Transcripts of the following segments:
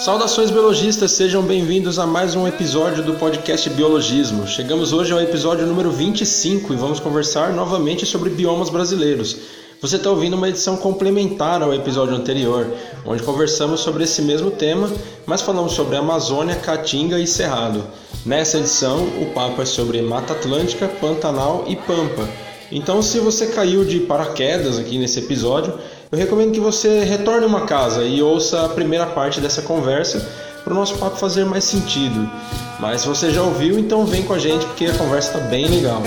Saudações biologistas, sejam bem-vindos a mais um episódio do podcast Biologismo. Chegamos hoje ao episódio número 25 e vamos conversar novamente sobre biomas brasileiros. Você está ouvindo uma edição complementar ao episódio anterior, onde conversamos sobre esse mesmo tema, mas falamos sobre Amazônia, Caatinga e Cerrado. Nessa edição, o papo é sobre Mata Atlântica, Pantanal e Pampa. Então, se você caiu de paraquedas aqui nesse episódio, eu recomendo que você retorne uma casa e ouça a primeira parte dessa conversa para o nosso papo fazer mais sentido. Mas se você já ouviu, então vem com a gente porque a conversa está bem legal.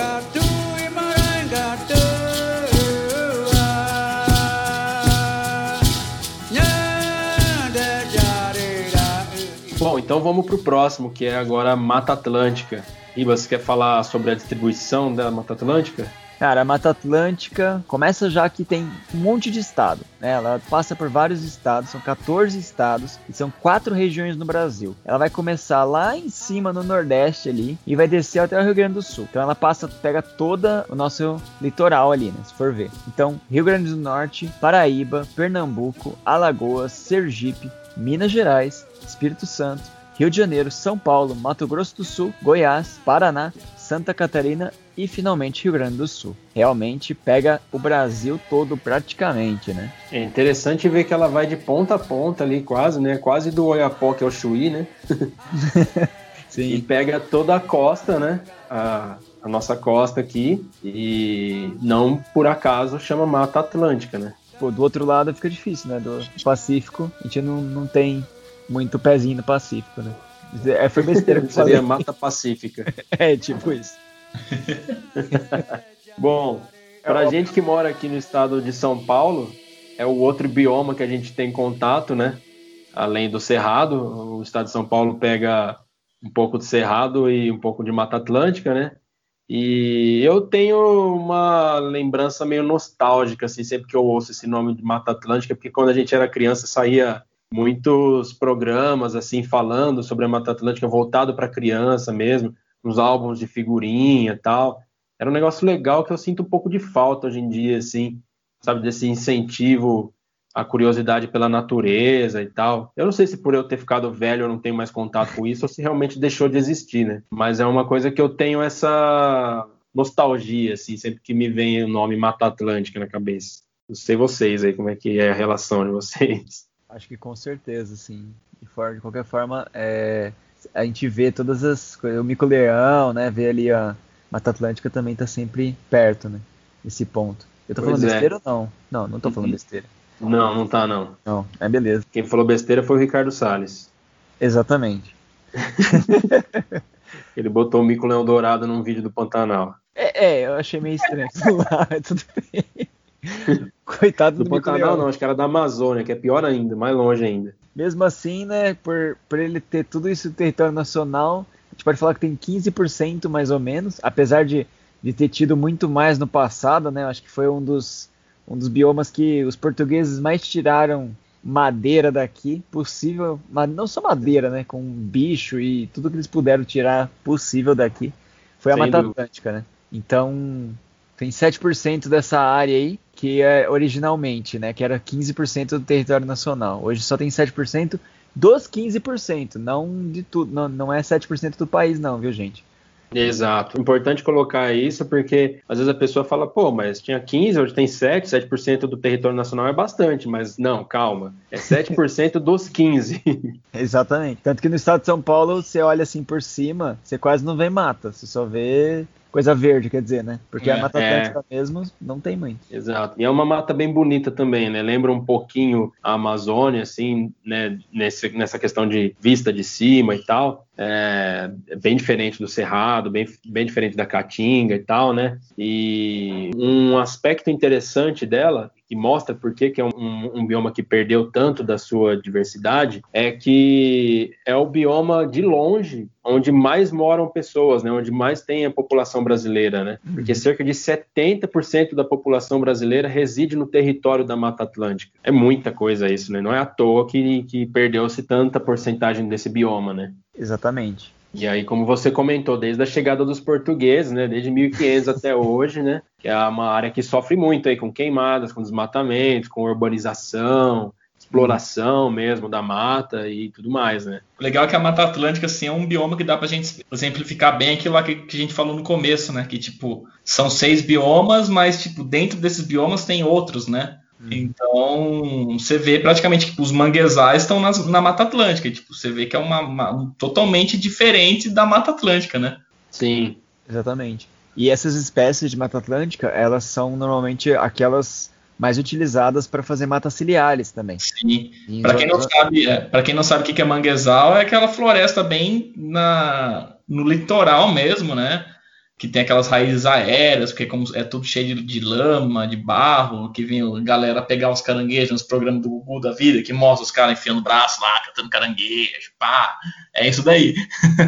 Então vamos para o próximo, que é agora Mata Atlântica. Iba, você quer falar sobre a distribuição da Mata Atlântica? Cara, a Mata Atlântica começa já que tem um monte de estado, né? Ela passa por vários estados, são 14 estados e são quatro regiões no Brasil. Ela vai começar lá em cima no Nordeste ali e vai descer até o Rio Grande do Sul. Então ela passa, pega toda o nosso litoral ali, né? Se for ver. Então, Rio Grande do Norte, Paraíba, Pernambuco, Alagoas, Sergipe, Minas Gerais, Espírito Santo, Rio de Janeiro, São Paulo, Mato Grosso do Sul, Goiás, Paraná, Santa Catarina e finalmente Rio Grande do Sul. Realmente pega o Brasil todo praticamente, né? É interessante ver que ela vai de ponta a ponta ali, quase, né? Quase do Oiapoque ao Chuí, né? Sim. E pega toda a costa, né? A, a nossa costa aqui e não por acaso chama Mata Atlântica, né? Pô, do outro lado fica difícil, né? Do Pacífico, a gente não, não tem muito pezinho no Pacífico, né? É, foi besteira que Seria Mata Pacífica. é, tipo isso. Bom, pra é gente que mora aqui no estado de São Paulo, é o outro bioma que a gente tem contato, né? Além do Cerrado, o estado de São Paulo pega um pouco de Cerrado e um pouco de Mata Atlântica, né? E eu tenho uma lembrança meio nostálgica, assim, sempre que eu ouço esse nome de Mata Atlântica, porque quando a gente era criança saía muitos programas, assim, falando sobre a Mata Atlântica voltado para criança mesmo uns álbuns de figurinha tal. Era um negócio legal que eu sinto um pouco de falta hoje em dia, assim, sabe, desse incentivo à curiosidade pela natureza e tal. Eu não sei se por eu ter ficado velho eu não tenho mais contato com isso ou se realmente deixou de existir, né? Mas é uma coisa que eu tenho essa nostalgia, assim, sempre que me vem o nome Mata Atlântica na cabeça. Não sei vocês aí, como é que é a relação de vocês. Acho que com certeza, sim. De, de qualquer forma, é a gente vê todas as coisas, o mico-leão, né? Vê ali a Mata Atlântica também tá sempre perto, né? Nesse ponto. Eu tô pois falando é. besteira ou não? Não, não tô falando uhum. besteira. Não, não tá não. Não, é beleza. Quem falou besteira foi o Ricardo Salles. Exatamente. Ele botou o mico-leão dourado num vídeo do Pantanal. É, é eu achei meio estranho lá, tudo bem. Coitado do, do Pantanal não, acho que era da Amazônia, que é pior ainda, mais longe ainda. Mesmo assim, né, por, por ele ter tudo isso no território nacional, a gente pode falar que tem 15% mais ou menos, apesar de, de ter tido muito mais no passado, né? Acho que foi um dos, um dos biomas que os portugueses mais tiraram madeira daqui possível, mas não só madeira, né, com bicho e tudo que eles puderam tirar possível daqui, foi a Sem Mata Atlântica, né? Então, tem 7% dessa área aí que é originalmente, né, que era 15% do território nacional. Hoje só tem 7% dos 15%, não de tudo, não, não é 7% do país não, viu, gente? Exato. Importante colocar isso porque às vezes a pessoa fala, pô, mas tinha 15, hoje tem 7, 7% do território nacional é bastante, mas não, calma, é 7% dos 15. Exatamente. Tanto que no estado de São Paulo, você olha assim por cima, você quase não vê mata, você só vê coisa verde, quer dizer, né? Porque é, a Mata Atlântica é. mesmo não tem muito. Exato. E é uma mata bem bonita também, né? Lembra um pouquinho a Amazônia, assim, né? Nesse, nessa questão de vista de cima e tal. É, é bem diferente do Cerrado, bem, bem diferente da Caatinga e tal, né? E um aspecto interessante dela que mostra por que, que é um, um, bioma que perdeu tanto da sua diversidade, é que é o bioma de longe onde mais moram pessoas, né, onde mais tem a população brasileira, né? Porque uhum. cerca de 70% da população brasileira reside no território da Mata Atlântica. É muita coisa isso, né? Não é à toa que, que perdeu-se tanta porcentagem desse bioma, né? Exatamente. E aí, como você comentou, desde a chegada dos portugueses, né, desde 1500 até hoje, né, que é uma área que sofre muito aí com queimadas, com desmatamentos, com urbanização, exploração mesmo da mata e tudo mais, né? O legal é que a Mata Atlântica, assim, é um bioma que dá pra gente exemplificar bem aquilo lá que, que a gente falou no começo, né? Que, tipo, são seis biomas, mas, tipo, dentro desses biomas tem outros, né? Hum. Então, você vê praticamente que os manguezais estão nas, na Mata Atlântica. Tipo, você vê que é uma, uma, totalmente diferente da Mata Atlântica, né? Sim, exatamente. E essas espécies de Mata Atlântica, elas são normalmente aquelas mais utilizadas para fazer matas ciliares também. Sim. Para quem não sabe, é, para quem não sabe o que é manguezal, é aquela floresta bem na, no litoral mesmo, né? Que tem aquelas raízes aéreas, porque como é tudo cheio de, de lama, de barro, que vem a galera pegar os caranguejos nos programas do Gugu da vida, que mostra os caras enfiando o braço lá, cantando caranguejo, pá. É isso daí.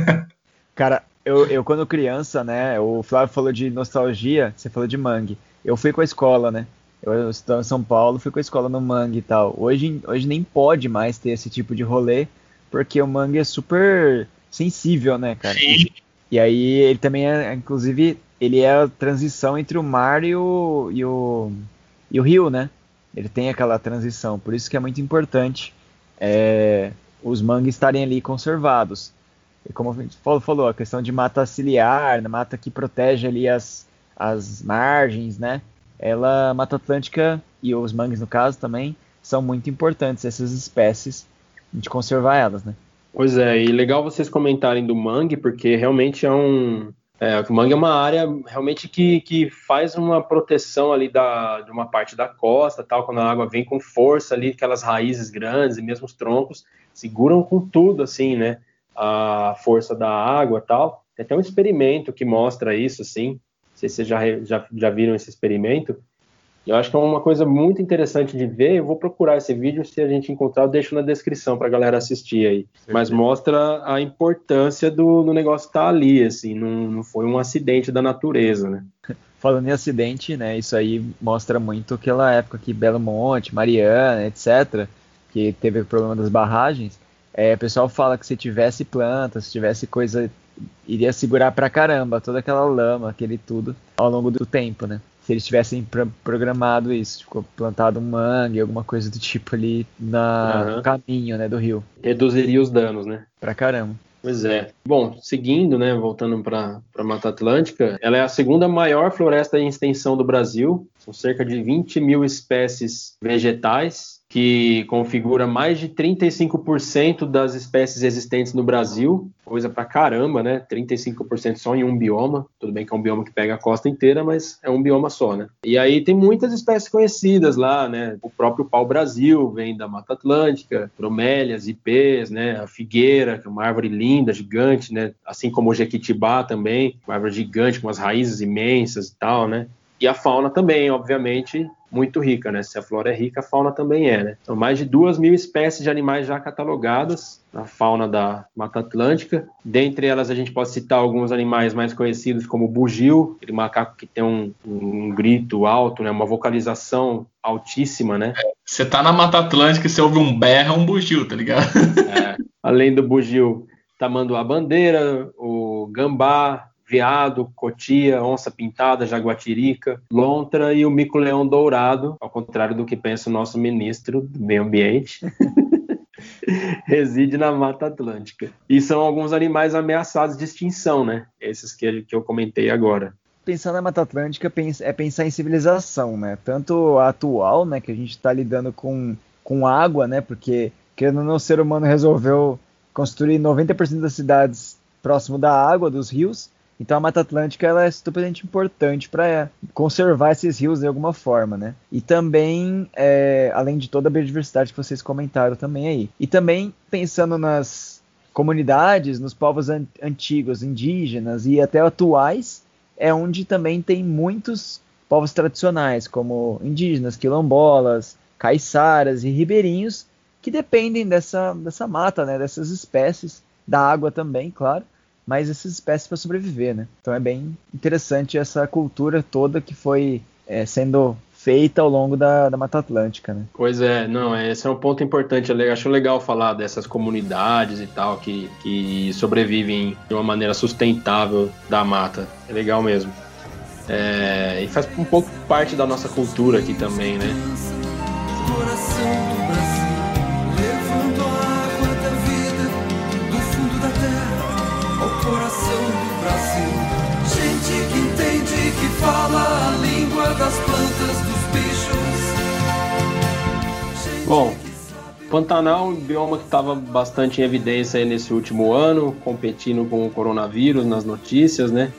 Cara, eu, eu quando criança, né, o Flávio falou de nostalgia, você falou de mangue. Eu fui com a escola, né? Eu estou em São Paulo, fui com a escola no Mangue e tal. Hoje, hoje nem pode mais ter esse tipo de rolê, porque o Mangue é super sensível, né, cara? Sim. E aí ele também é, inclusive, ele é a transição entre o mar e o, e o, e o rio, né? Ele tem aquela transição, por isso que é muito importante é, os mangues estarem ali conservados. E como a gente falou, a questão de mata ciliar, né, mata que protege ali as, as margens, né? ela, a Mata Atlântica e os mangues no caso também, são muito importantes essas espécies de conservar elas, né? Pois é, e legal vocês comentarem do mangue, porque realmente é um. É, o mangue é uma área realmente que, que faz uma proteção ali da, de uma parte da costa, tal, quando a água vem com força ali, aquelas raízes grandes e mesmo os troncos seguram com tudo, assim, né? A força da água tal. Tem até um experimento que mostra isso, assim, sei se vocês já, já, já viram esse experimento. Eu acho que é uma coisa muito interessante de ver. Eu vou procurar esse vídeo, se a gente encontrar, eu deixo na descrição para a galera assistir aí. Mas mostra a importância do, do negócio estar tá ali, assim, não, não foi um acidente da natureza, né? Falando em acidente, né, isso aí mostra muito aquela época que Belo Monte, Mariana, etc., que teve o problema das barragens, é, o pessoal fala que se tivesse planta, se tivesse coisa iria segurar pra caramba toda aquela lama, aquele tudo, ao longo do tempo, né? Se eles tivessem programado isso, tipo, plantado um mangue, alguma coisa do tipo ali na, uhum. no caminho, né, do rio. Reduziria os danos, né? Pra caramba. Pois é. Bom, seguindo, né, voltando para a Mata Atlântica, ela é a segunda maior floresta em extensão do Brasil. São cerca de 20 mil espécies vegetais que configura mais de 35% das espécies existentes no Brasil, coisa pra caramba, né? 35% só em um bioma. Tudo bem que é um bioma que pega a costa inteira, mas é um bioma só, né? E aí tem muitas espécies conhecidas lá, né? O próprio pau-brasil vem da Mata Atlântica, bromélias, ipês, né? A figueira, que é uma árvore linda, gigante, né? Assim como o jequitibá também, uma árvore gigante com as raízes imensas e tal, né? E a fauna também, obviamente, muito rica, né? Se a flora é rica, a fauna também é, né? São mais de duas mil espécies de animais já catalogadas na fauna da Mata Atlântica. Dentre elas, a gente pode citar alguns animais mais conhecidos, como o bugio, aquele macaco que tem um, um grito alto, né? Uma vocalização altíssima, né? Você tá na Mata Atlântica e você ouve um berro, é um bugio, tá ligado? É. Além do bugio, tamanduá bandeira, o gambá, veado, cotia, onça pintada, jaguatirica, lontra e o mico-leão dourado, ao contrário do que pensa o nosso ministro do meio ambiente. reside na Mata Atlântica. E são alguns animais ameaçados de extinção, né? Esses que, que eu comentei agora. Pensar na Mata Atlântica é pensar em civilização, né? Tanto a atual, né, que a gente está lidando com, com água, né? Porque, querendo ou não, o ser humano resolveu construir 90% das cidades próximo da água, dos rios, então a Mata Atlântica ela é estupidamente importante para conservar esses rios de alguma forma, né? E também, é, além de toda a biodiversidade que vocês comentaram também aí. E também pensando nas comunidades, nos povos an antigos, indígenas e até atuais, é onde também tem muitos povos tradicionais, como indígenas, quilombolas, caiçaras e ribeirinhos, que dependem dessa, dessa mata, né, dessas espécies, da água também, claro, mas essas espécies para sobreviver, né? Então é bem interessante essa cultura toda que foi é, sendo feita ao longo da, da Mata Atlântica, né? Pois é, não, esse é um ponto importante. Eu acho legal falar dessas comunidades e tal que, que sobrevivem de uma maneira sustentável da mata. É legal mesmo. É, e faz um pouco parte da nossa cultura aqui também, né? Fala a língua das plantas, dos bichos. Bom, Pantanal, um bioma que estava bastante em evidência nesse último ano, competindo com o coronavírus nas notícias, né?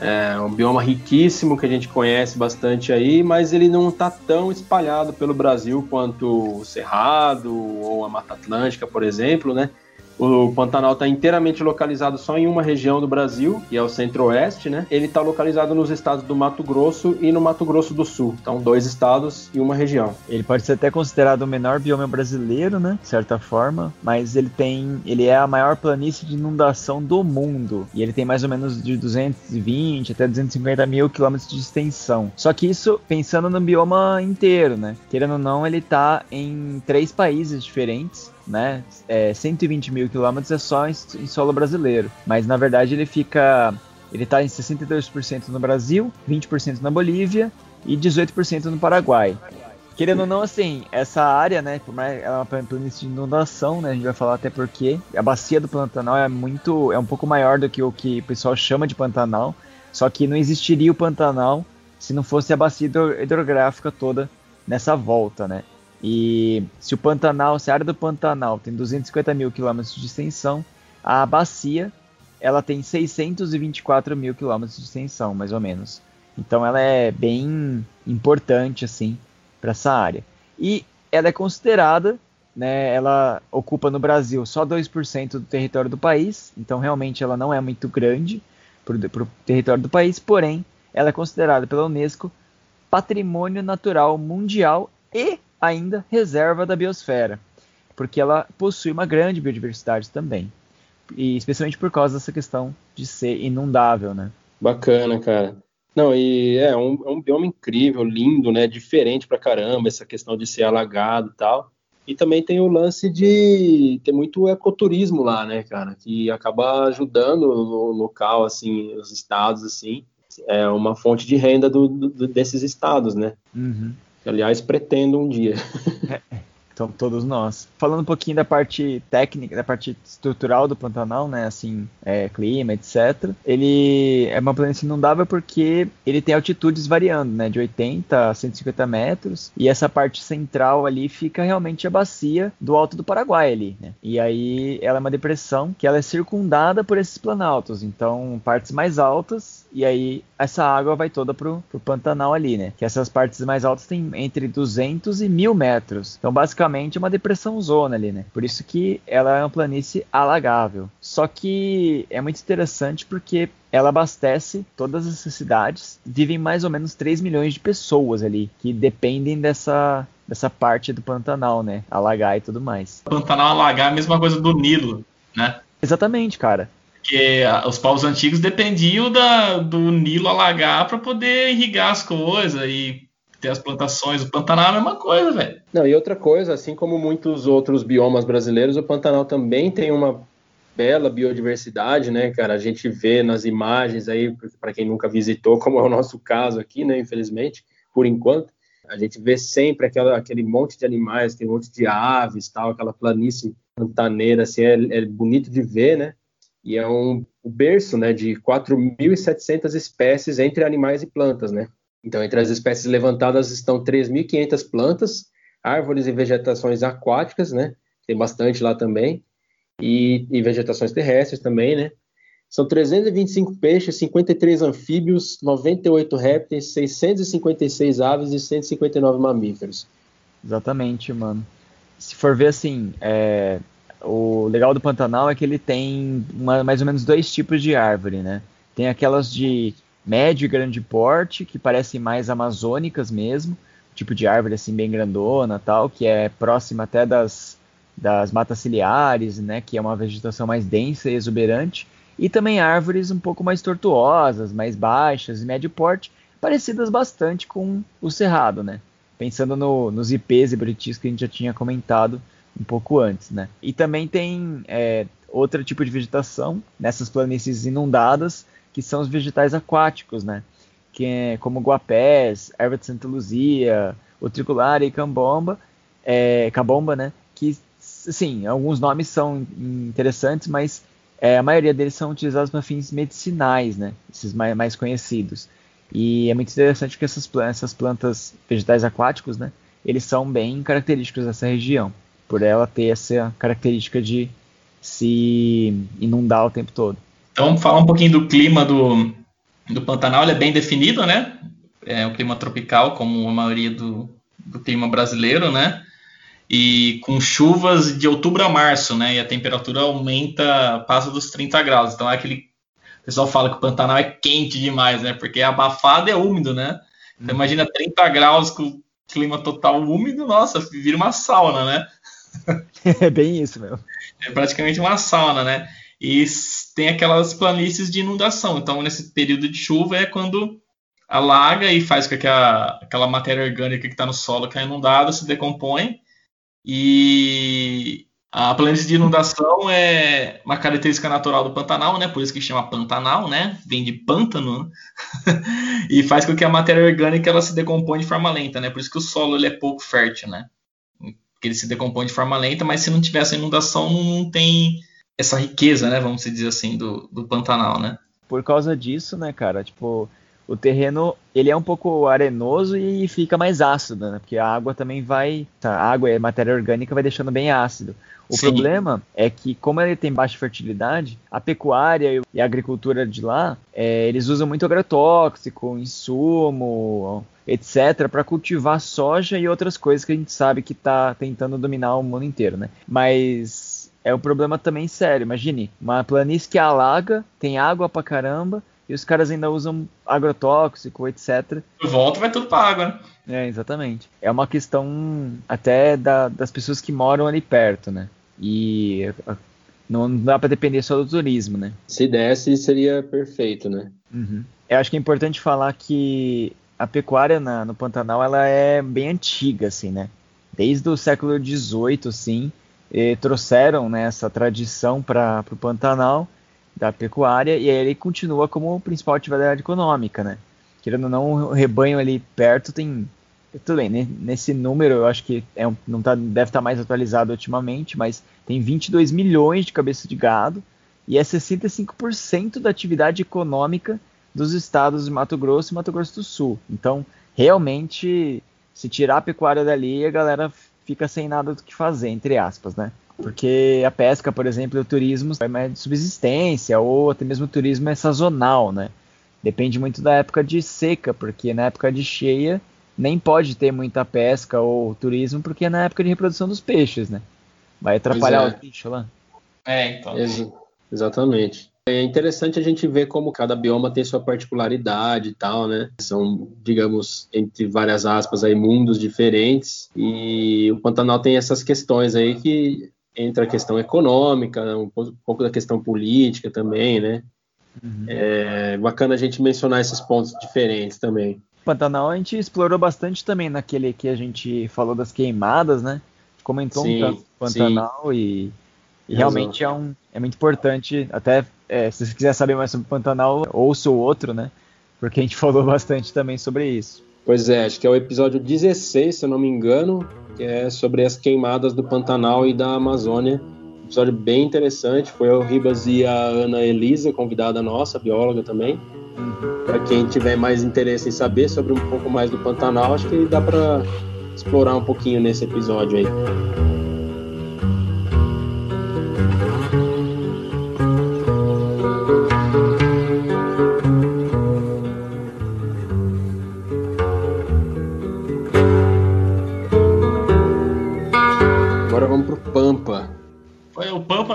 É um bioma riquíssimo que a gente conhece bastante aí, mas ele não está tão espalhado pelo Brasil quanto o Cerrado ou a Mata Atlântica, por exemplo, né? O Pantanal está inteiramente localizado só em uma região do Brasil, que é o Centro-Oeste, né? Ele está localizado nos estados do Mato Grosso e no Mato Grosso do Sul. Então, dois estados e uma região. Ele pode ser até considerado o menor bioma brasileiro, né? De certa forma, mas ele tem, ele é a maior planície de inundação do mundo e ele tem mais ou menos de 220 até 250 mil quilômetros de extensão. Só que isso pensando no bioma inteiro, né? Querendo ou não, ele está em três países diferentes né? É, 120 mil quilômetros é só em, em, solo brasileiro, mas na verdade ele fica, ele está em 62% no Brasil, 20% na Bolívia e 18% no Paraguai. Querendo ou não, assim, essa área, né, por mais ela é uma planície de inundação, né, a gente vai falar até porque a bacia do Pantanal é muito, é um pouco maior do que o que o pessoal chama de Pantanal, só que não existiria o Pantanal se não fosse a bacia hidrográfica toda nessa volta, né. E se o Pantanal, se a área do Pantanal tem 250 mil quilômetros de extensão, a bacia ela tem 624 mil quilômetros de extensão, mais ou menos. Então ela é bem importante assim para essa área. E ela é considerada, né, ela ocupa no Brasil só 2% do território do país, então realmente ela não é muito grande para o território do país, porém ela é considerada pela Unesco Patrimônio Natural Mundial e ainda reserva da biosfera, porque ela possui uma grande biodiversidade também, e especialmente por causa dessa questão de ser inundável, né? Bacana, cara. Não, e é um, é um bioma incrível, lindo, né? Diferente pra caramba, essa questão de ser alagado e tal. E também tem o lance de ter muito ecoturismo lá, né, cara? Que acaba ajudando o local, assim, os estados, assim. É uma fonte de renda do, do desses estados, né? Uhum. Aliás, pretendo um dia. Então, todos nós. Falando um pouquinho da parte técnica, da parte estrutural do Pantanal, né? Assim, é, clima, etc. Ele é uma planície inundável porque ele tem altitudes variando, né? De 80 a 150 metros. E essa parte central ali fica realmente a bacia do Alto do Paraguai ali, né? E aí ela é uma depressão que ela é circundada por esses planaltos. Então, partes mais altas e aí essa água vai toda pro, pro Pantanal ali, né? Que essas partes mais altas têm entre 200 e 1000 metros. Então, basicamente, é uma depressão zona ali, né? Por isso que ela é uma planície alagável. Só que é muito interessante porque ela abastece todas essas cidades. Vivem mais ou menos 3 milhões de pessoas ali que dependem dessa, dessa parte do Pantanal, né? Alagar e tudo mais. Pantanal alagar é a mesma coisa do Nilo, né? Exatamente, cara. Porque os povos antigos dependiam da, do Nilo alagar para poder irrigar as coisas e ter as plantações. O Pantanal é a mesma coisa, velho. Não, e outra coisa, assim como muitos outros biomas brasileiros, o Pantanal também tem uma bela biodiversidade, né, cara? A gente vê nas imagens aí, para quem nunca visitou, como é o nosso caso aqui, né, infelizmente, por enquanto, a gente vê sempre aquela, aquele monte de animais, aquele monte de aves, tal, aquela planície pantaneira, assim, é, é bonito de ver, né? e é um berço né, de 4.700 espécies entre animais e plantas. Né? Então, entre as espécies levantadas estão 3.500 plantas, árvores e vegetações aquáticas, né? tem bastante lá também, e, e vegetações terrestres também. Né? São 325 peixes, 53 anfíbios, 98 répteis, 656 aves e 159 mamíferos. Exatamente, mano. Se for ver assim, é, o legal do Pantanal é que ele tem uma, mais ou menos dois tipos de árvore, né? Tem aquelas de médio e grande porte, que parecem mais amazônicas mesmo, tipo de árvore assim bem grandona, tal, que é próxima até das, das matas ciliares, né, que é uma vegetação mais densa e exuberante, e também árvores um pouco mais tortuosas, mais baixas, médio porte, parecidas bastante com o cerrado, né? Pensando no, nos IPs e britis que a gente já tinha comentado um pouco antes, né? E também tem é, outro tipo de vegetação nessas planícies inundadas, que são os vegetais aquáticos, né? Que é como guapés, erva de Santa Luzia, o triculária e cambomba, é, cabomba, né? Que, sim, alguns nomes são interessantes, mas é, a maioria deles são utilizados para fins medicinais, né? Esses mais, mais conhecidos. E é muito interessante que essas, essas plantas vegetais aquáticos, né? Eles são bem característicos dessa região, por ela ter essa característica de se inundar o tempo todo. Então, vamos falar um pouquinho do clima do, do Pantanal. Ele é bem definido, né? É um clima tropical, como a maioria do, do clima brasileiro, né? E com chuvas de outubro a março, né? E a temperatura aumenta, passa dos 30 graus. Então, é aquele. O pessoal fala que o Pantanal é quente demais, né? Porque é abafado e é úmido, né? Então, hum. imagina 30 graus com clima total úmido, nossa, vira uma sauna, né? É bem isso, meu. É praticamente uma sauna, né? E tem aquelas planícies de inundação. Então, nesse período de chuva é quando alaga e faz com que a, aquela matéria orgânica que está no solo que é inundada se decompõe. E a planície de inundação é uma característica natural do Pantanal, né? Por isso que chama Pantanal, né? Vem de pântano, né? e faz com que a matéria orgânica ela se decompõe de forma lenta, né? Por isso que o solo ele é pouco fértil, né? Porque ele se decompõe de forma lenta, mas se não tivesse inundação não tem essa riqueza, né, vamos dizer assim, do, do Pantanal, né? Por causa disso, né, cara, tipo, o terreno ele é um pouco arenoso e fica mais ácido, né? Porque a água também vai, tá, a água a matéria orgânica vai deixando bem ácido. O Sim. problema é que, como ele tem baixa fertilidade, a pecuária e a agricultura de lá, é, eles usam muito agrotóxico, insumo, etc., para cultivar soja e outras coisas que a gente sabe que está tentando dominar o mundo inteiro, né? Mas é um problema também sério. Imagine, uma planície que alaga, tem água pra caramba, e os caras ainda usam agrotóxico, etc. Volta vai tudo pra água, né? É, exatamente. É uma questão até da, das pessoas que moram ali perto, né? E não dá para depender só do turismo, né? Se desse, seria perfeito, né? Uhum. Eu acho que é importante falar que a pecuária na, no Pantanal ela é bem antiga, assim, né? Desde o século XVIII, assim, trouxeram né, essa tradição para o Pantanal da pecuária e aí ele continua como principal atividade econômica, né? Querendo ou não, o rebanho ali perto tem tudo bem, né? nesse número eu acho que é um, não tá, deve estar tá mais atualizado ultimamente, mas tem 22 milhões de cabeças de gado e é 65% da atividade econômica dos estados de Mato Grosso e Mato Grosso do Sul. Então, realmente, se tirar a pecuária dali, a galera fica sem nada do que fazer, entre aspas, né? Porque a pesca, por exemplo, e o turismo é mais de subsistência, ou até mesmo o turismo é sazonal, né? Depende muito da época de seca, porque na época de cheia nem pode ter muita pesca ou turismo, porque é na época de reprodução dos peixes, né? Vai atrapalhar é. o bicho lá. É, então. Ex exatamente. É interessante a gente ver como cada bioma tem sua particularidade e tal, né? São, digamos, entre várias aspas aí, mundos diferentes. E o Pantanal tem essas questões aí que entra a questão econômica, um pouco da questão política também, né? Uhum. É bacana a gente mencionar esses pontos diferentes também. Pantanal a gente explorou bastante também naquele que a gente falou das queimadas, né? Comentou sim, um tanto Pantanal sim. e, e realmente é, um, é muito importante, até é, se você quiser saber mais sobre o Pantanal, ouça o outro, né? Porque a gente falou bastante também sobre isso. Pois é, acho que é o episódio 16, se eu não me engano, que é sobre as queimadas do Pantanal e da Amazônia. episódio bem interessante. Foi o Ribas e a Ana Elisa, convidada nossa, bióloga também. Para quem tiver mais interesse em saber sobre um pouco mais do Pantanal, acho que dá para explorar um pouquinho nesse episódio aí.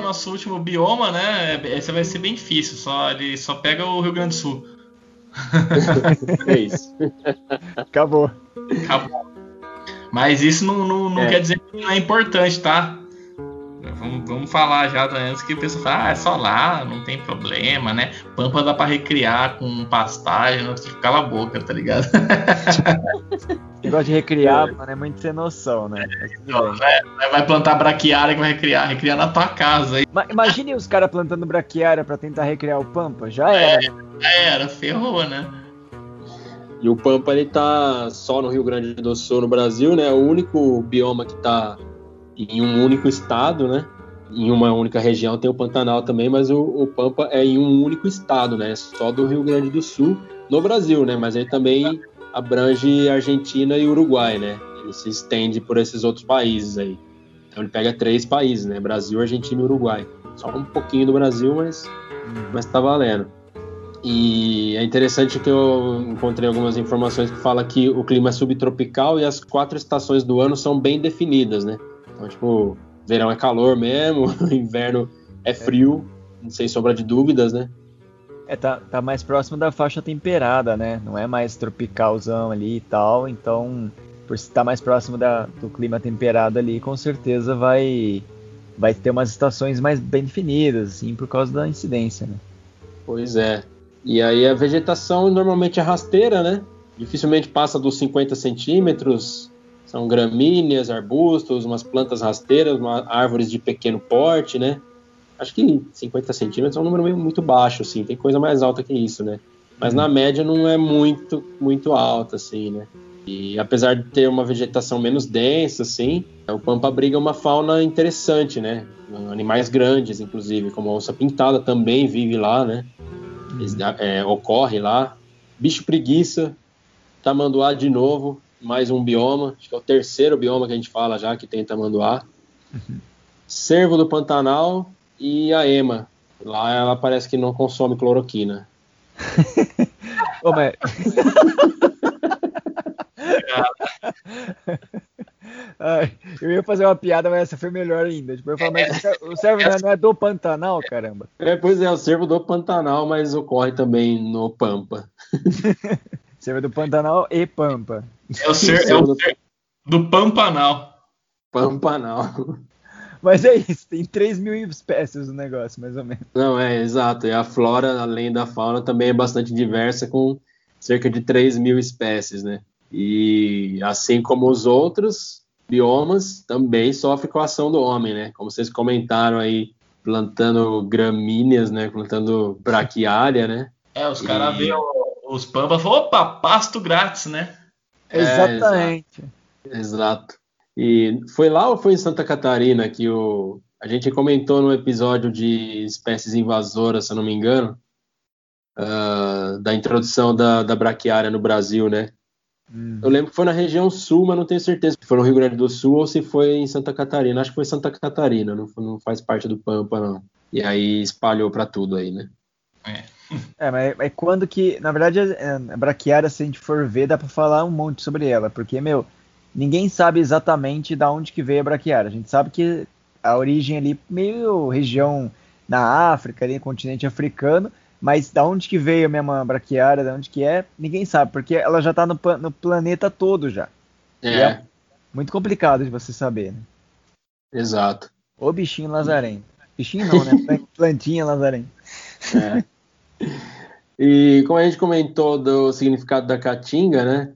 Nosso último bioma, né? Esse vai ser bem difícil. Só ele só pega o Rio Grande do Sul. é isso. Acabou. Acabou. Mas isso não, não, não é. quer dizer que não é importante, tá? Vamos, vamos falar já antes que o pessoal fala, ah, é só lá, não tem problema, né? Pampa dá pra recriar com pastagem, não cala a boca, tá ligado? Negócio de recriar, é. mano, é muito sem noção, né? É, vai plantar braquiária que vai recriar, recriar na tua casa. Aí. Imagine os caras plantando braquiária pra tentar recriar o Pampa, já era. É, já era, ferrou, né? E o Pampa ele tá só no Rio Grande do Sul, no Brasil, né? É o único bioma que tá em um único estado, né? Em uma única região tem o Pantanal também, mas o, o, Pampa é em um único estado, né? Só do Rio Grande do Sul, no Brasil, né? Mas ele também abrange Argentina e Uruguai, né? Ele se estende por esses outros países aí. Então ele pega três países, né? Brasil, Argentina e Uruguai. Só um pouquinho do Brasil, mas, mas tá valendo. E é interessante que eu encontrei algumas informações que fala que o clima é subtropical e as quatro estações do ano são bem definidas, né? Então, tipo, verão é calor mesmo, inverno é frio, sem sombra de dúvidas, né? É, tá, tá mais próximo da faixa temperada, né? Não é mais tropicalzão ali e tal, então, por estar tá mais próximo da, do clima temperado ali, com certeza vai, vai ter umas estações mais bem definidas, assim, por causa da incidência, né? Pois é. E aí a vegetação normalmente é rasteira, né? Dificilmente passa dos 50 centímetros, são gramíneas, arbustos, umas plantas rasteiras, uma, árvores de pequeno porte, né? Acho que 50 centímetros é um número muito baixo, assim. Tem coisa mais alta que isso, né? Mas na média não é muito, muito alta, assim, né? E apesar de ter uma vegetação menos densa, assim, o Pampa abriga uma fauna interessante, né? Animais grandes, inclusive, como a onça pintada também vive lá, né? É, ocorre lá. Bicho preguiça, tamanduá de novo, mais um bioma, acho que é o terceiro bioma que a gente fala já que tem tamanduá. Uhum. Cervo do Pantanal e a ema. Lá ela parece que não consome cloroquina. Ô, mas... Ai, eu ia fazer uma piada, mas essa foi melhor ainda. Tipo, eu falo, mas o cervo não é do Pantanal, caramba. É, pois é, o cervo do Pantanal, mas ocorre também no Pampa. cervo do Pantanal e Pampa. É o ser, é o ser do Pampanal. Pampanal. Mas é isso, tem 3 mil espécies no negócio, mais ou menos. Não, é, exato. E a flora, além da fauna, também é bastante diversa, com cerca de 3 mil espécies, né? E assim como os outros biomas, também sofre com a ação do homem, né? Como vocês comentaram aí, plantando gramíneas, né? Plantando braquiária, né? É, os caras e... veem os pampas opa, pasto grátis, né? Exatamente. É, exato. E foi lá ou foi em Santa Catarina que o a gente comentou no episódio de espécies invasoras, se eu não me engano, uh, da introdução da, da braquiária no Brasil, né? Hum. Eu lembro que foi na região sul, mas não tenho certeza se foi no Rio Grande do Sul ou se foi em Santa Catarina. Acho que foi Santa Catarina, não, não faz parte do Pampa, não. E aí espalhou para tudo aí, né? É. É, mas é quando que, na verdade, a braquiária, se a gente for ver, dá para falar um monte sobre ela, porque, meu, ninguém sabe exatamente da onde que veio a braquiária. A gente sabe que a origem ali, meio região na África, ali, continente africano, mas da onde que veio mesmo a braquiária, da onde que é, ninguém sabe, porque ela já tá no, no planeta todo já. É. é. muito complicado de você saber, né? Exato. O bichinho lazarento. Bichinho não, né? Plantinha lazarento. É. E como a gente comentou do significado da caatinga, né?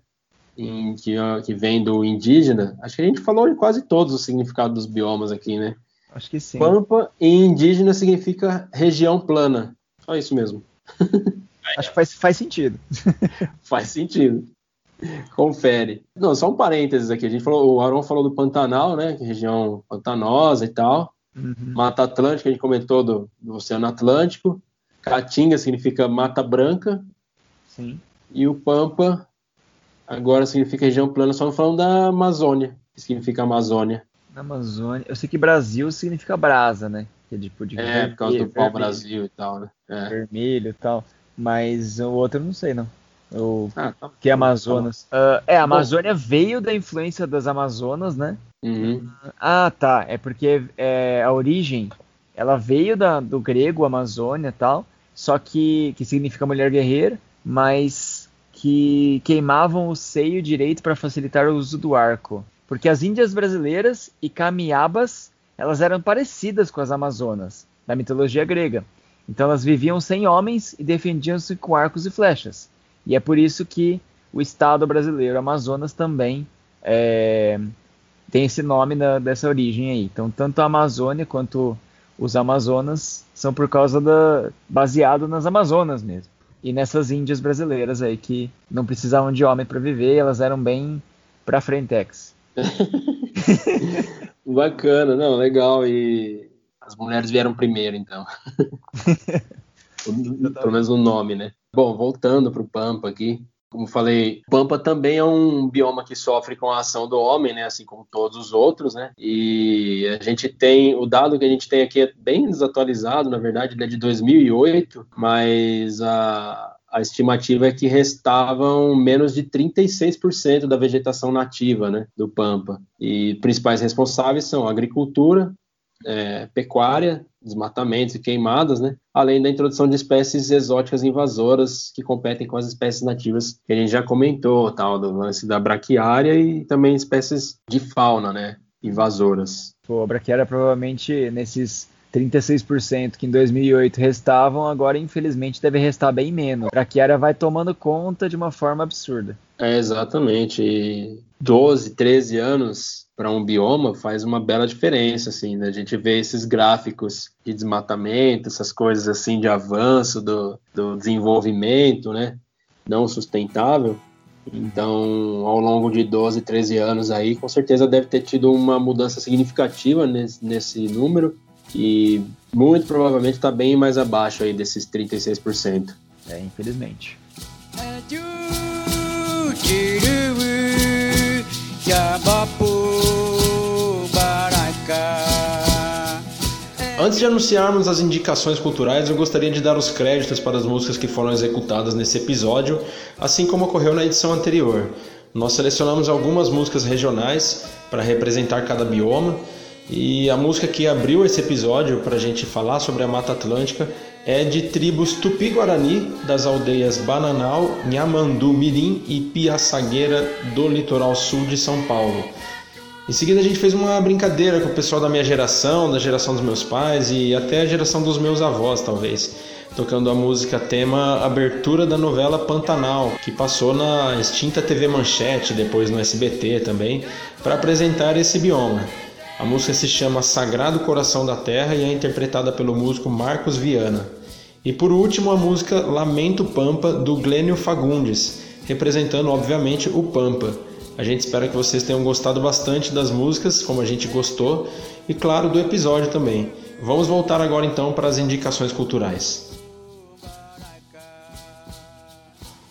Em, que, que vem do indígena, acho que a gente falou de quase todos os significados dos biomas aqui, né? Acho que sim. Pampa em indígena significa região plana. Só isso mesmo. Acho que faz, faz sentido. faz sentido. Confere. Não, só um parênteses aqui. A gente falou, o Aaron falou do Pantanal, né? Que é região pantanosa e tal. Uhum. Mata Atlântica, a gente comentou do, do Oceano Atlântico. Caatinga significa mata branca. Sim. E o Pampa agora significa região plana, só não falando da Amazônia, que significa Amazônia. Na Amazônia. Eu sei que Brasil significa brasa, né? Que é tipo de. É, vermelho, por causa do pau Brasil e tal, né? É. Vermelho e tal. Mas o outro eu não sei, não. O ah, tá. que é Amazonas. Tá uh, é, a Amazônia Bom. veio da influência das Amazonas, né? Uhum. Ah, tá. É porque é, a origem ela veio da, do grego Amazônia e tal, só que, que significa mulher guerreira, mas que queimavam o seio direito para facilitar o uso do arco. Porque as índias brasileiras e camiabas, elas eram parecidas com as amazonas da mitologia grega. Então elas viviam sem homens e defendiam-se com arcos e flechas. E é por isso que o Estado brasileiro, Amazonas, também é, tem esse nome na, dessa origem aí. Então, tanto a Amazônia quanto os Amazonas são por causa da. baseado nas Amazonas mesmo. E nessas índias brasileiras aí que não precisavam de homem para viver, elas eram bem pra frentex. Bacana, não, legal. E as mulheres vieram primeiro, então. Pelo menos o nome, né? Bom, voltando para o Pampa aqui, como falei, Pampa também é um bioma que sofre com a ação do homem, né? Assim como todos os outros, né? E a gente tem o dado que a gente tem aqui é bem desatualizado, na verdade, ele é de 2008, mas a a estimativa é que restavam menos de 36% da vegetação nativa né, do Pampa. E principais responsáveis são a agricultura, é, pecuária, desmatamentos e queimadas, né? além da introdução de espécies exóticas invasoras que competem com as espécies nativas que a gente já comentou, tal, do lance da braquiária e também espécies de fauna, né, invasoras. Pô, a braquiária provavelmente nesses 36% que em 2008 restavam, agora infelizmente deve restar bem menos. A braquiária vai tomando conta de uma forma absurda. É, exatamente. 12, 13 anos para um bioma faz uma bela diferença, assim, né? A gente vê esses gráficos de desmatamento, essas coisas assim de avanço do, do desenvolvimento, né? Não sustentável. Então, ao longo de 12, 13 anos aí, com certeza deve ter tido uma mudança significativa nesse, nesse número e muito provavelmente está bem mais abaixo aí desses 36%. É, infelizmente. Antes de anunciarmos as indicações culturais, eu gostaria de dar os créditos para as músicas que foram executadas nesse episódio, assim como ocorreu na edição anterior. Nós selecionamos algumas músicas regionais para representar cada bioma, e a música que abriu esse episódio para a gente falar sobre a Mata Atlântica é de tribos Tupi-Guarani das aldeias Bananal, Nhamandu Mirim e Piaçagueira do litoral sul de São Paulo. Em seguida a gente fez uma brincadeira com o pessoal da minha geração, da geração dos meus pais e até a geração dos meus avós, talvez, tocando a música tema abertura da novela Pantanal, que passou na extinta TV Manchete, depois no SBT também, para apresentar esse bioma. A música se chama Sagrado Coração da Terra e é interpretada pelo músico Marcos Viana. E por último, a música Lamento Pampa, do Glênio Fagundes, representando obviamente o Pampa. A gente espera que vocês tenham gostado bastante das músicas, como a gente gostou, e claro, do episódio também. Vamos voltar agora então para as indicações culturais.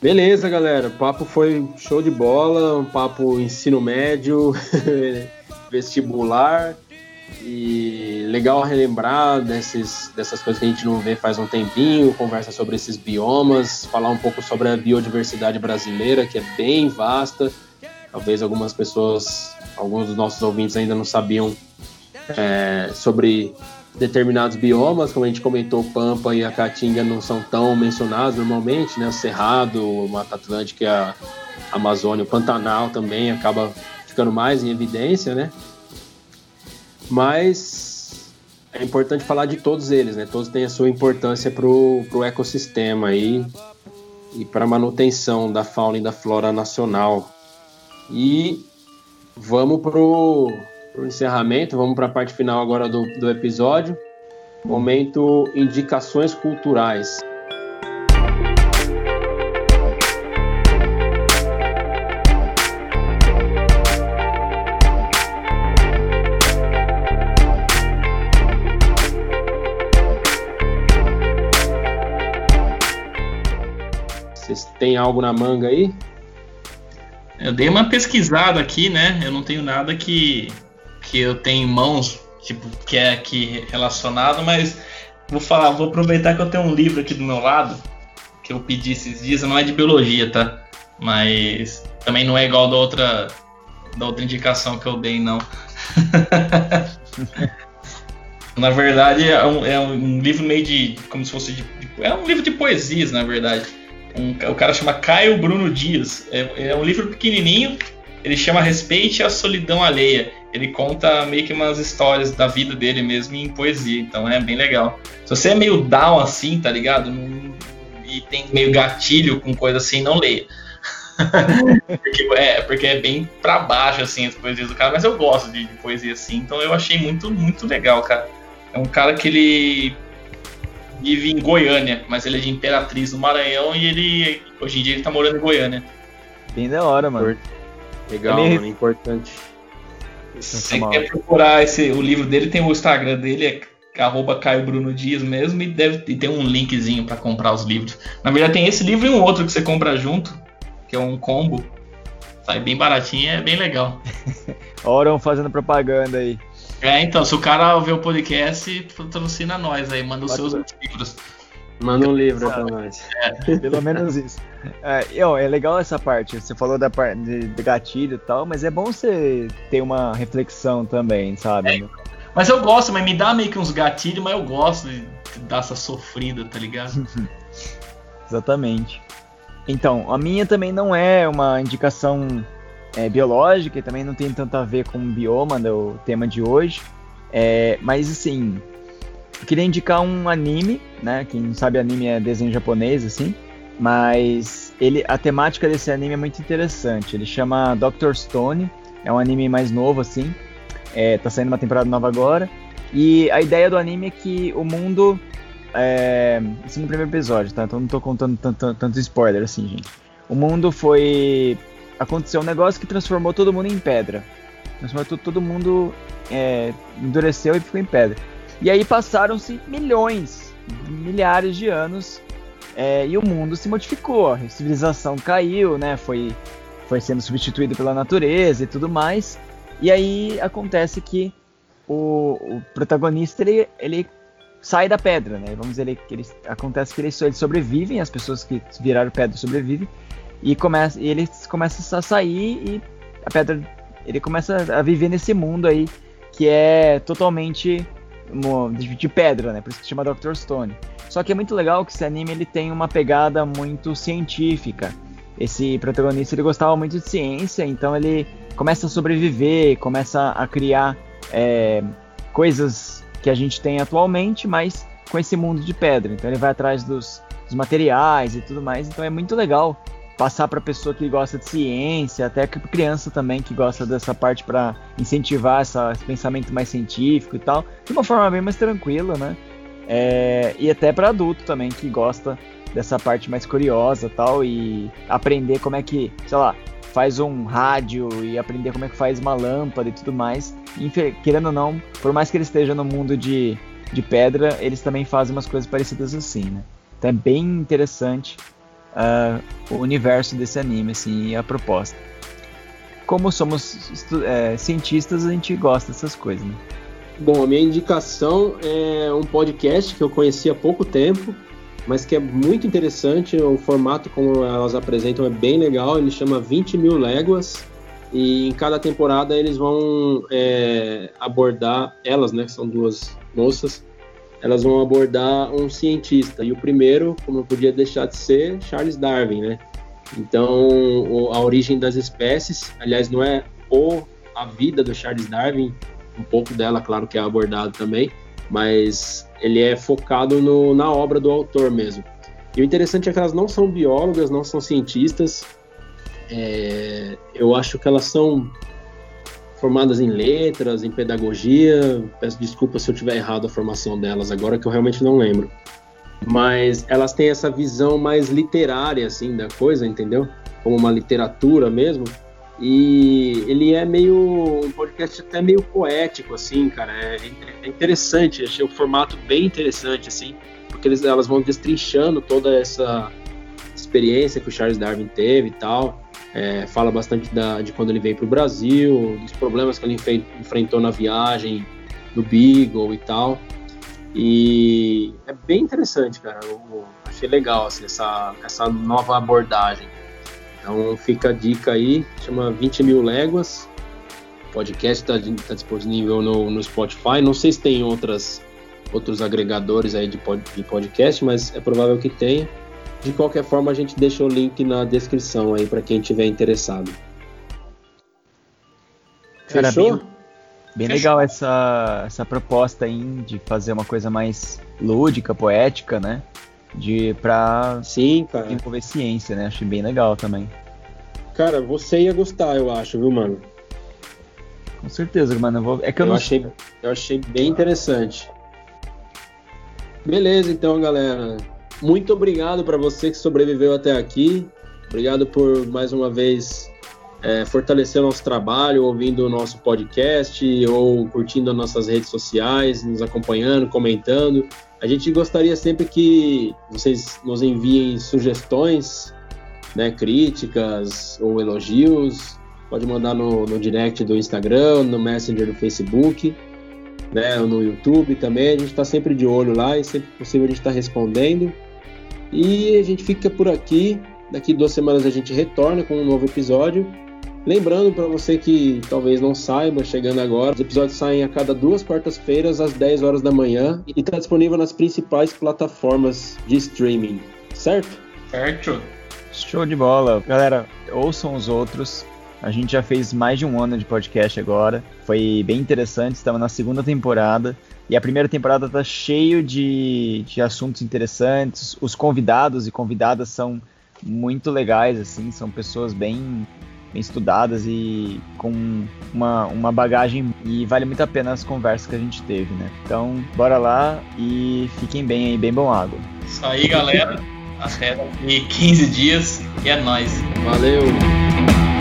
Beleza, galera. O papo foi show de bola, um papo ensino médio. vestibular. E legal relembrar desses, dessas coisas que a gente não vê faz um tempinho, conversa sobre esses biomas, falar um pouco sobre a biodiversidade brasileira, que é bem vasta. Talvez algumas pessoas, alguns dos nossos ouvintes ainda não sabiam é, sobre determinados biomas, como a gente comentou, Pampa e a Caatinga não são tão mencionados normalmente, né? O Cerrado, o Mata Atlântica, a Amazônia, o Pantanal também acaba ficando mais em evidência, né? Mas é importante falar de todos eles, né? Todos têm a sua importância para o ecossistema aí e para a manutenção da fauna e da flora nacional. E vamos para o encerramento, vamos para a parte final agora do, do episódio. Momento indicações culturais. tem algo na manga aí? Eu dei uma pesquisada aqui, né? Eu não tenho nada que, que eu tenho em mãos, tipo, que é aqui relacionado, mas vou falar, vou aproveitar que eu tenho um livro aqui do meu lado, que eu pedi esses dias, não é de biologia, tá? Mas também não é igual da outra, da outra indicação que eu dei, não. na verdade, é um, é um, livro meio de. como se fosse de, É um livro de poesias, na verdade Um, o cara chama Caio Bruno Dias. É, é um livro pequenininho, ele chama Respeite a Solidão Alheia. Ele conta meio que umas histórias da vida dele mesmo em poesia, então é bem legal. Se você é meio down assim, tá ligado? E tem meio gatilho com coisa assim, não leia. porque, é, porque é bem pra baixo, assim, as poesias do cara, mas eu gosto de, de, poesia assim, então eu achei muito, muito legal, cara. É um cara que ele vive em Goiânia, mas ele é de Imperatriz no Maranhão e ele, hoje em dia, ele tá morando em Goiânia. Bem da hora, mano. Legal, é mano, importante. Se você quer procurar esse, o livro dele, tem o Instagram dele, é arroba Caio Bruno Dias mesmo, e, deve, e tem um linkzinho para comprar os livros. Na verdade, tem esse livro e um outro que você compra junto, que é um combo. Sai bem baratinho, é bem legal. Oram fazendo propaganda aí. É, então, se o cara ver o podcast, patrocina nós aí, manda os seus livros. Manda um livro pra nós. É. Pelo menos isso. É, é legal essa parte. Você falou da parte de, de gatilho e tal, mas é bom você ter uma reflexão também, sabe? É, mas eu gosto, mas me dá meio que uns gatilhos, mas eu gosto de dar essa sofrida, tá ligado? Exatamente. Então, a minha também não é uma indicação é, biológica e também não tem tanto a ver com o bioma do tema de hoje. É, mas assim, eu queria indicar um anime, né? Quem não sabe, anime é desenho japonês, assim. Mas ele, a temática desse anime é muito interessante. Ele chama Doctor Stone. É um anime mais novo, assim. É, tá saindo uma temporada nova agora. E a ideia do anime é que o mundo é, isso no primeiro episódio, tá? Então não tô contando tanto, tanto spoiler assim, gente. O mundo foi. Aconteceu um negócio que transformou todo mundo em pedra. Transformou todo, mundo. É, endureceu e ficou em pedra. E aí passaram-se milhões, milhares de anos é, e o mundo se modificou. A civilização caiu, né? Foi, foi sendo substituído pela natureza e tudo mais. E aí acontece que o, o protagonista ele, ele sai da pedra, né? Vamos dizer que eles, acontece que eles, eles sobrevivem, as pessoas que viraram pedra sobrevivem e começa e eles começam a sair e a pedra ele começa a viver nesse mundo aí que é totalmente de pedra, né? Por isso que se chama Dr. Stone. Só que é muito legal que esse anime ele tem uma pegada muito científica. Esse protagonista ele gostava muito de ciência, então ele começa a sobreviver, começa a criar é, coisas que a gente tem atualmente, mas com esse mundo de pedra. Então ele vai atrás dos, dos materiais e tudo mais. Então é muito legal passar para pessoa que gosta de ciência, até para criança também que gosta dessa parte para incentivar essa, esse pensamento mais científico e tal, de uma forma bem mais tranquila, né? É, e até para adulto também que gosta dessa parte mais curiosa tal e aprender como é que, sei lá, faz um rádio e aprender como é que faz uma lâmpada e tudo mais. E, querendo ou não, por mais que ele esteja no mundo de, de pedra, eles também fazem umas coisas parecidas assim, né? Então é bem interessante uh, o universo desse anime, assim, e a proposta. Como somos é, cientistas, a gente gosta dessas coisas, né? Bom, a minha indicação é um podcast que eu conheci há pouco tempo, mas que é muito interessante. O formato como elas apresentam é bem legal. Ele chama 20 mil léguas e em cada temporada eles vão é, abordar elas, né? Que são duas moças. Elas vão abordar um cientista e o primeiro, como não podia deixar de ser, Charles Darwin, né? Então, a origem das espécies, aliás, não é o a vida do Charles Darwin, um pouco dela, claro que é abordado também, mas ele é focado no, na obra do autor mesmo. E o interessante é que elas não são biólogas, não são cientistas. É, eu acho que elas são formadas em letras, em pedagogia. Peço desculpa se eu tiver errado a formação delas agora, que eu realmente não lembro. Mas elas têm essa visão mais literária, assim, da coisa, entendeu? Como uma literatura mesmo. E ele é meio um podcast até meio poético, assim, cara. É, é interessante, achei o formato bem interessante, assim, porque eles, elas vão destrinchando toda essa experiência que o Charles Darwin teve e tal. É, fala bastante da, de quando ele veio para o Brasil, dos problemas que ele enfrentou na viagem, no Beagle e tal. E é bem interessante, cara. Eu achei legal assim, essa, essa nova abordagem. Então fica a dica aí, chama 20 mil léguas. O podcast está tá disponível no, no Spotify. Não sei se tem outras, outros agregadores aí de, pod, de podcast, mas é provável que tenha. De qualquer forma, a gente deixa o link na descrição aí para quem tiver interessado. Cara, Fechou? Bem, bem legal essa, essa proposta aí de fazer uma coisa mais lúdica, poética, né? De pra Sim, cara. desenvolver ciência, né? Achei bem legal também. Cara, você ia gostar, eu acho, viu, mano? Com certeza, mano. Eu vou... É que eu, eu não achei, eu achei bem interessante. Beleza, então, galera. Muito obrigado para você que sobreviveu até aqui. Obrigado por mais uma vez é, fortalecer nosso trabalho, ouvindo o nosso podcast ou curtindo as nossas redes sociais, nos acompanhando, comentando. A gente gostaria sempre que vocês nos enviem sugestões né, críticas ou elogios, pode mandar no, no direct do Instagram, no Messenger do Facebook, né, no YouTube também. A gente está sempre de olho lá e sempre possível a gente está respondendo. E a gente fica por aqui. Daqui duas semanas a gente retorna com um novo episódio. Lembrando para você que talvez não saiba, chegando agora, os episódios saem a cada duas quartas-feiras às 10 horas da manhã e está disponível nas principais plataformas de streaming, certo? Certo. Show de bola. Galera, ouçam os outros. A gente já fez mais de um ano de podcast agora. Foi bem interessante. Estamos na segunda temporada. E a primeira temporada tá cheio de, de assuntos interessantes. Os convidados e convidadas são muito legais, assim. São pessoas bem, bem estudadas e com uma, uma bagagem. E vale muito a pena as conversas que a gente teve, né? Então, bora lá e fiquem bem aí, bem bom água. Isso aí, galera. Até daqui 15 dias e é nóis. Valeu!